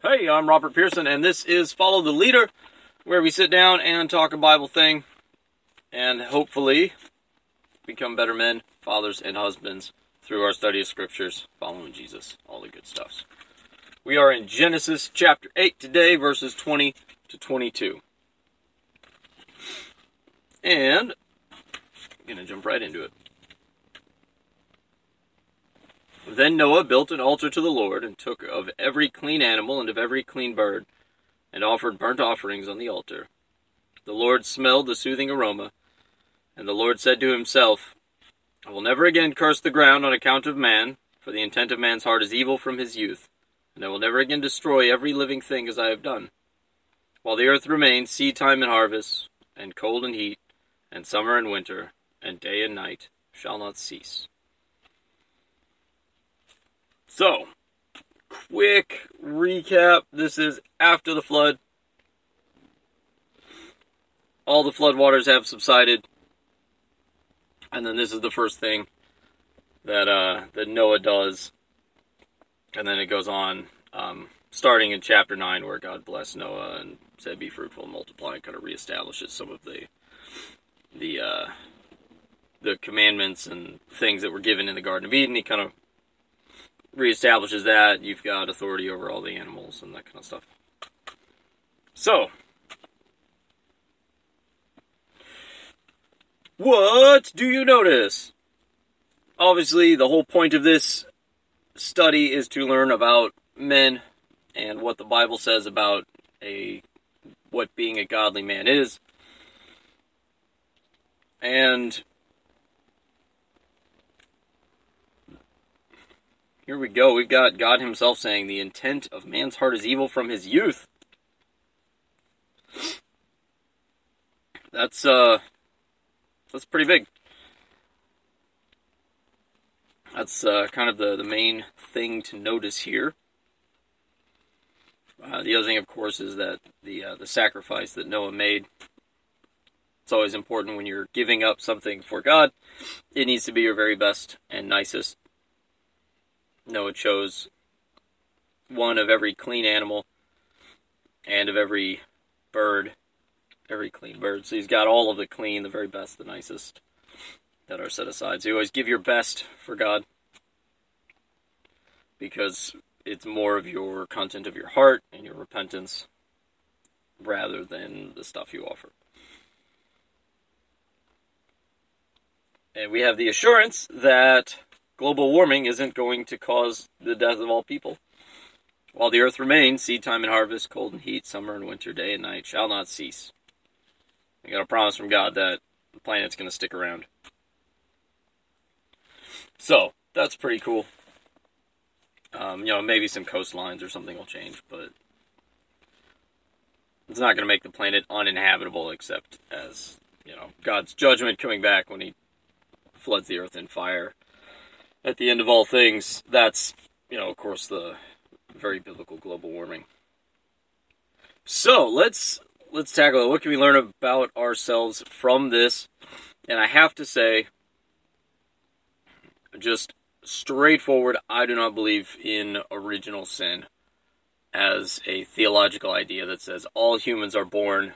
Hey, I'm Robert Pearson, and this is Follow the Leader, where we sit down and talk a Bible thing and hopefully become better men, fathers, and husbands through our study of scriptures, following Jesus, all the good stuffs. We are in Genesis chapter 8 today, verses 20 to 22. And I'm going to jump right into it. Then Noah built an altar to the Lord, and took of every clean animal and of every clean bird, and offered burnt offerings on the altar. The Lord smelled the soothing aroma, and the Lord said to himself, I will never again curse the ground on account of man, for the intent of man's heart is evil from his youth, and I will never again destroy every living thing as I have done. While the earth remains, seed time and harvest, and cold and heat, and summer and winter, and day and night shall not cease. So, quick recap. This is after the flood. All the floodwaters have subsided. And then this is the first thing that uh, that Noah does. And then it goes on, um, starting in chapter 9, where God blessed Noah and said, Be fruitful and multiply, and kind of reestablishes some of the the uh, the commandments and things that were given in the Garden of Eden. He kind of reestablishes that, you've got authority over all the animals and that kind of stuff. So, what do you notice? Obviously, the whole point of this study is to learn about men and what the Bible says about a what being a godly man is. And Here we go. We've got God Himself saying, The intent of man's heart is evil from his youth. That's, uh, that's pretty big. That's uh, kind of the, the main thing to notice here. Uh, the other thing, of course, is that the uh, the sacrifice that Noah made. It's always important when you're giving up something for God. It needs to be your very best and nicest Noah chose one of every clean animal and of every bird, every clean bird. So he's got all of the clean, the very best, the nicest that are set aside. So you always give your best for God because it's more of your content of your heart and your repentance rather than the stuff you offer. And we have the assurance that global warming isn't going to cause the death of all people. While the earth remains, seed time and harvest, cold and heat, summer and winter, day and night shall not cease. We got a promise from God that the planet's going to stick around. So, that's pretty cool. Um, you know, maybe some coastlines or something will change, but it's not going to make the planet uninhabitable except as, you know, God's judgment coming back when he floods the earth in fire at the end of all things, that's, you know, of course, the very biblical global warming. So let's let's tackle it. What can we learn about ourselves from this? And I have to say, just straightforward, I do not believe in original sin as a theological idea that says all humans are born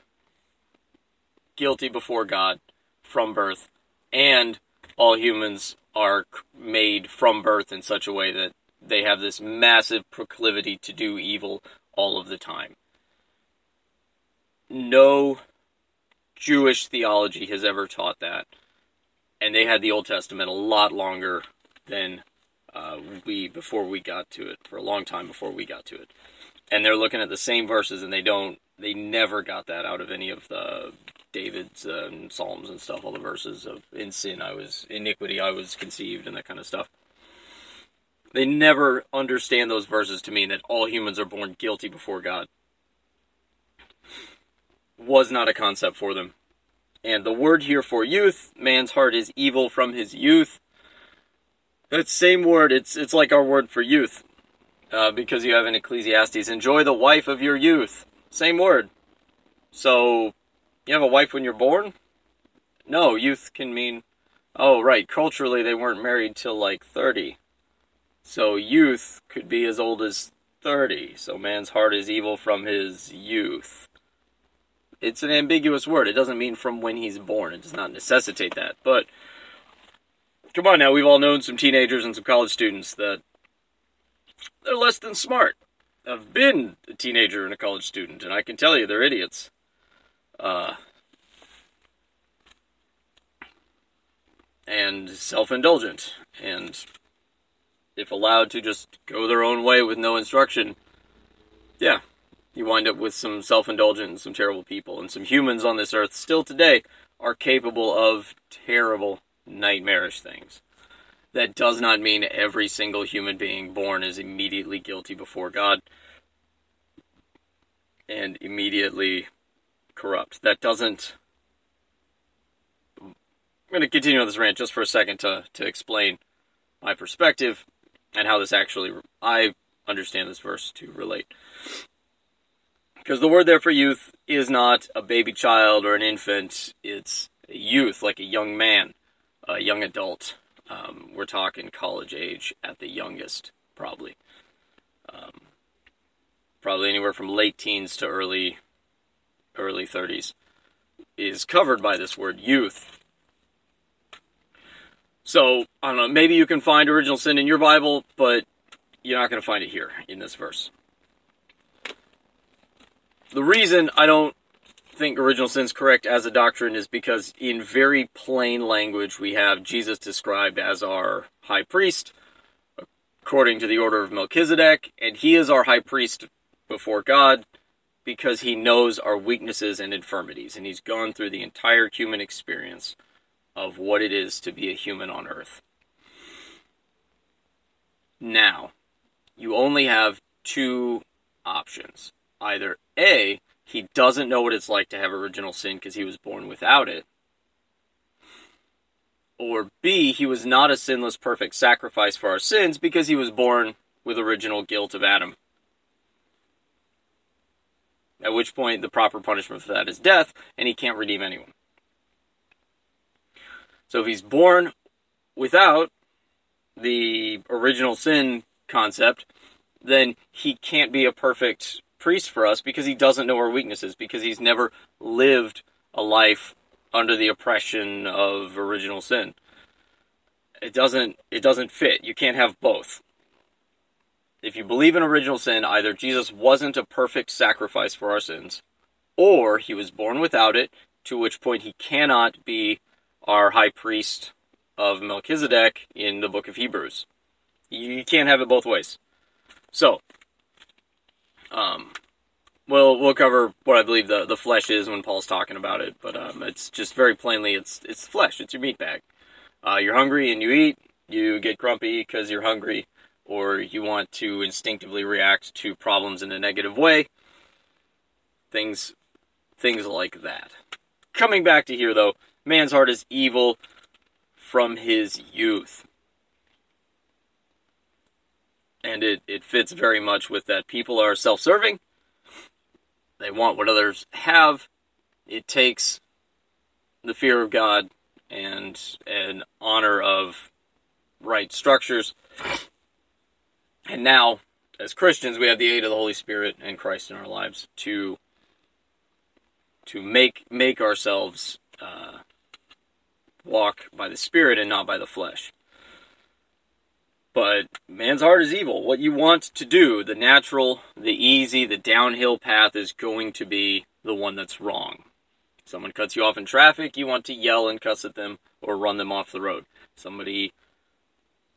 guilty before God from birth, and all humans are made from birth in such a way that they have this massive proclivity to do evil all of the time. No Jewish theology has ever taught that. And they had the Old Testament a lot longer than uh, we before we got to it for a long time before we got to it. And they're looking at the same verses and they don't they never got that out of any of the David's uh, and Psalms and stuff, all the verses of in sin I was iniquity I was conceived and that kind of stuff. They never understand those verses to mean that all humans are born guilty before God. Was not a concept for them. And the word here for youth, man's heart is evil from his youth. That same word, it's it's like our word for youth. Uh, because you have in Ecclesiastes, enjoy the wife of your youth. Same word. So you have a wife when you're born? No, youth can mean. Oh, right. Culturally, they weren't married till like 30. So youth could be as old as 30. So man's heart is evil from his youth. It's an ambiguous word. It doesn't mean from when he's born. It does not necessitate that. But come on now, we've all known some teenagers and some college students that they're less than smart. I've been a teenager and a college student, and I can tell you they're idiots. Uh, and self indulgent. And if allowed to just go their own way with no instruction, yeah, you wind up with some self indulgent and some terrible people. And some humans on this earth still today are capable of terrible, nightmarish things. That does not mean every single human being born is immediately guilty before God and immediately corrupt. That doesn't. I'm going to continue on this rant just for a second to, to explain my perspective and how this actually. I understand this verse to relate. Because the word there for youth is not a baby child or an infant, it's youth, like a young man, a young adult. Um, we're talking college age at the youngest, probably. Um, probably anywhere from late teens to early early 30s is covered by this word youth. So, I don't know, maybe you can find original sin in your Bible, but you're not going to find it here in this verse. The reason I don't think original sin is correct as a doctrine is because in very plain language we have Jesus described as our high priest according to the order of Melchizedek, and he is our high priest before God because he knows our weaknesses and infirmities, and he's gone through the entire human experience of what it is to be a human on earth. Now, you only have two options. Either A, he doesn't know what it's like to have original sin because he was born without it, or B, he was not a sinless, perfect sacrifice for our sins because he was born with original guilt of Adam at which point the proper punishment for that is death, and he can't redeem anyone. So if he's born without the original sin concept, then he can't be a perfect priest for us because he doesn't know our weaknesses, because he's never lived a life under the oppression of original sin. It doesn't it doesn't fit. You can't have both. If you believe in original sin, either Jesus wasn't a perfect sacrifice for our sins, or he was born without it, to which point he cannot be our high priest of Melchizedek in the book of Hebrews. You can't have it both ways. So, um, we'll we'll cover what I believe the, the flesh is when Paul's talking about it, but um, it's just very plainly it's it's flesh. It's your meat bag. Uh, you're hungry and you eat. You get grumpy because you're hungry or you want to instinctively react to problems in a negative way. Things things like that. Coming back to here though, man's heart is evil from his youth. And it, it fits very much with that people are self serving. They want what others have. It takes the fear of God and an honor of right structures and now, as Christians, we have the aid of the Holy Spirit and Christ in our lives to to make make ourselves uh, walk by the Spirit and not by the flesh. But man's heart is evil. What you want to do, the natural, the easy, the downhill path is going to be the one that's wrong. Someone cuts you off in traffic, you want to yell and cuss at them or run them off the road. Somebody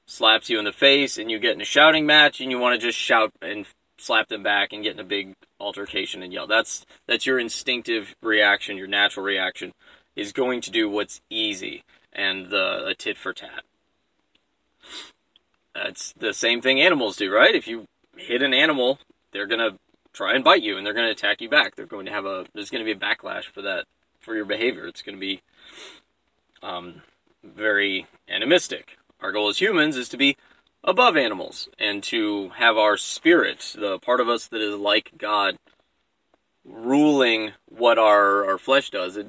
slaps you in the face and you get in a shouting match and you want to just shout and slap them back and get in a big altercation and yell. That's that's your instinctive reaction, your natural reaction is going to do what's easy and the a tit for tat. That's the same thing animals do, right? If you hit an animal, they're going to try and bite you and they're going to attack you back. They're going to have a there's going to be a backlash for that for your behavior. It's going to be um, very animistic. Our goal as humans is to be above animals and to have our spirit, the part of us that is like God, ruling what our, our flesh does. It,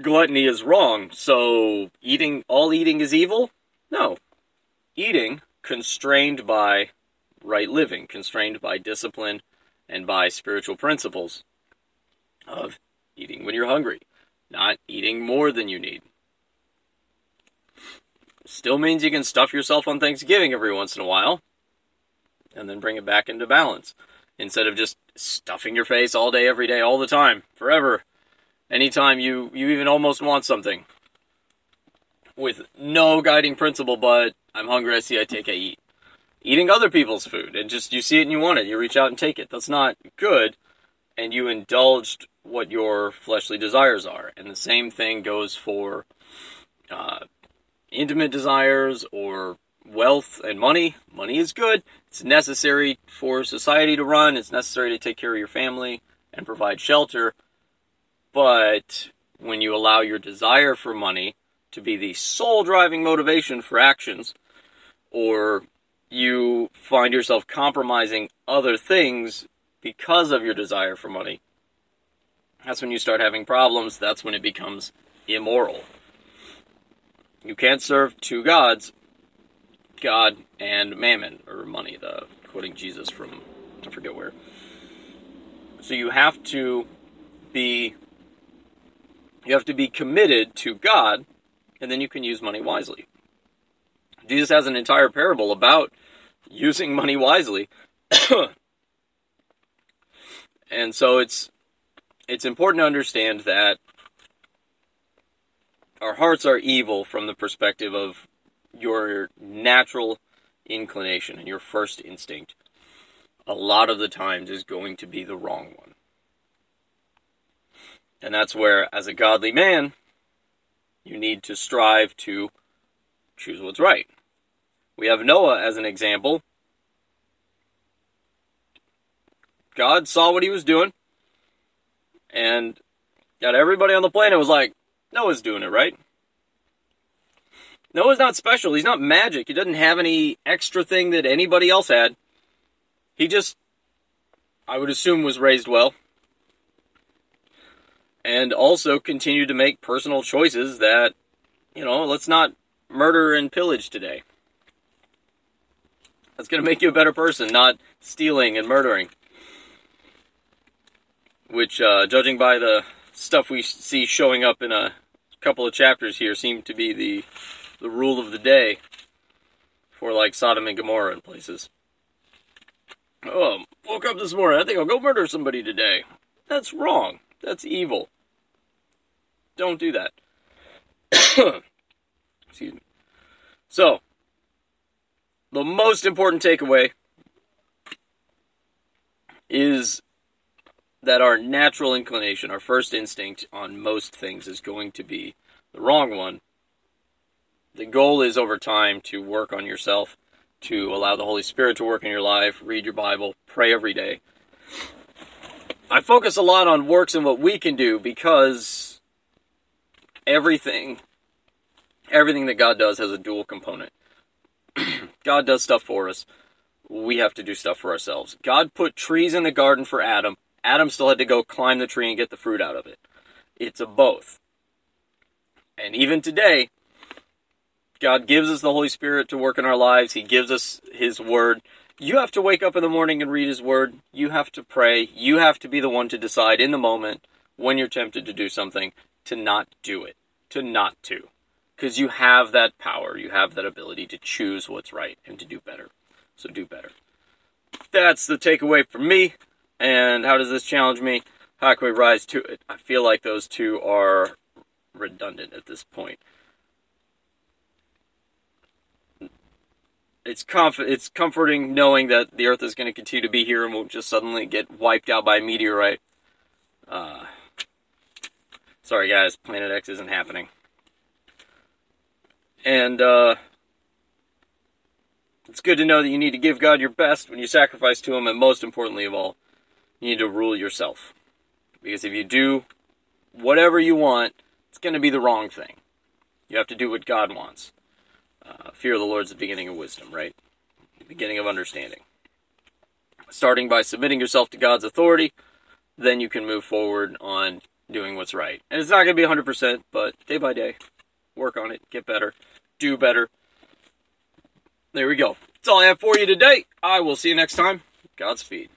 gluttony is wrong. So eating all eating is evil? No. Eating constrained by right living, constrained by discipline and by spiritual principles of eating when you're hungry, not eating more than you need. Still means you can stuff yourself on Thanksgiving every once in a while and then bring it back into balance instead of just stuffing your face all day, every day, all the time, forever. Anytime you, you even almost want something with no guiding principle but I'm hungry, I see, I take, I eat. Eating other people's food and just you see it and you want it, you reach out and take it. That's not good, and you indulged what your fleshly desires are. And the same thing goes for uh, intimate desires or wealth and money. Money is good. It's necessary for society to run. It's necessary to take care of your family and provide shelter. But when you allow your desire for money to be the sole driving motivation for actions, or you find yourself compromising other things because of your desire for money, that's when you start having problems. That's when it becomes immoral. You can't serve two gods, God and mammon, or money, the quoting Jesus from I forget where. So you have to be you have to be committed to God, and then you can use money wisely. Jesus has an entire parable about using money wisely. and so it's it's important to understand that our hearts are evil from the perspective of your natural inclination and your first instinct a lot of the times is going to be the wrong one. And that's where, as a godly man, you need to strive to choose what's right. We have Noah as an example. God saw what he was doing, and got everybody on the planet was like, Noah's doing it right. Noah's not special. He's not magic. He doesn't have any extra thing that anybody else had. He just, I would assume, was raised well. And also continued to make personal choices that, you know, let's not murder and pillage today. That's going to make you a better person, not stealing and murdering. Which, uh, judging by the stuff we see showing up in a couple of chapters here, seem to be the the rule of the day for like Sodom and Gomorrah and places. Oh, woke up this morning. I think I'll go murder somebody today. That's wrong. That's evil. Don't do that. Excuse me. So, the most important takeaway is that our natural inclination, our first instinct on most things is going to be the wrong one the goal is over time to work on yourself, to allow the Holy Spirit to work in your life, read your Bible, pray every day. I focus a lot on works and what we can do because everything everything that God does has a dual component. God does stuff for us. We have to do stuff for ourselves. God put trees in the garden for Adam. Adam still had to go climb the tree and get the fruit out of it. It's a oh. both. And even today, God gives us the Holy Spirit to work in our lives. He gives us His Word. You have to wake up in the morning and read His Word. You have to pray. You have to be the one to decide in the moment when you're tempted to do something to not do it, to not to. Because you have that power. You have that ability to choose what's right and to do better. So do better. That's the takeaway from me. And how does this challenge me? How can we rise to it? I feel like those two are redundant at this point. it's comf- it's comforting knowing that the Earth is going to continue to be here and won't just suddenly get wiped out by a meteorite. Uh, sorry, guys, Planet X isn't happening. And uh, it's good to know that you need to give God your best when you sacrifice to Him, and most importantly of all, you need to rule yourself. Because if you do whatever you want, it's going to be the wrong thing. You have to do what God wants. Uh, fear of the Lord is the beginning of wisdom, right? The beginning of understanding. Starting by submitting yourself to God's authority, then you can move forward on doing what's right. And it's not going to be 100%, but day by day, work on it, get better, do better. There we go. That's all I have for you today. I will see you next time. Godspeed.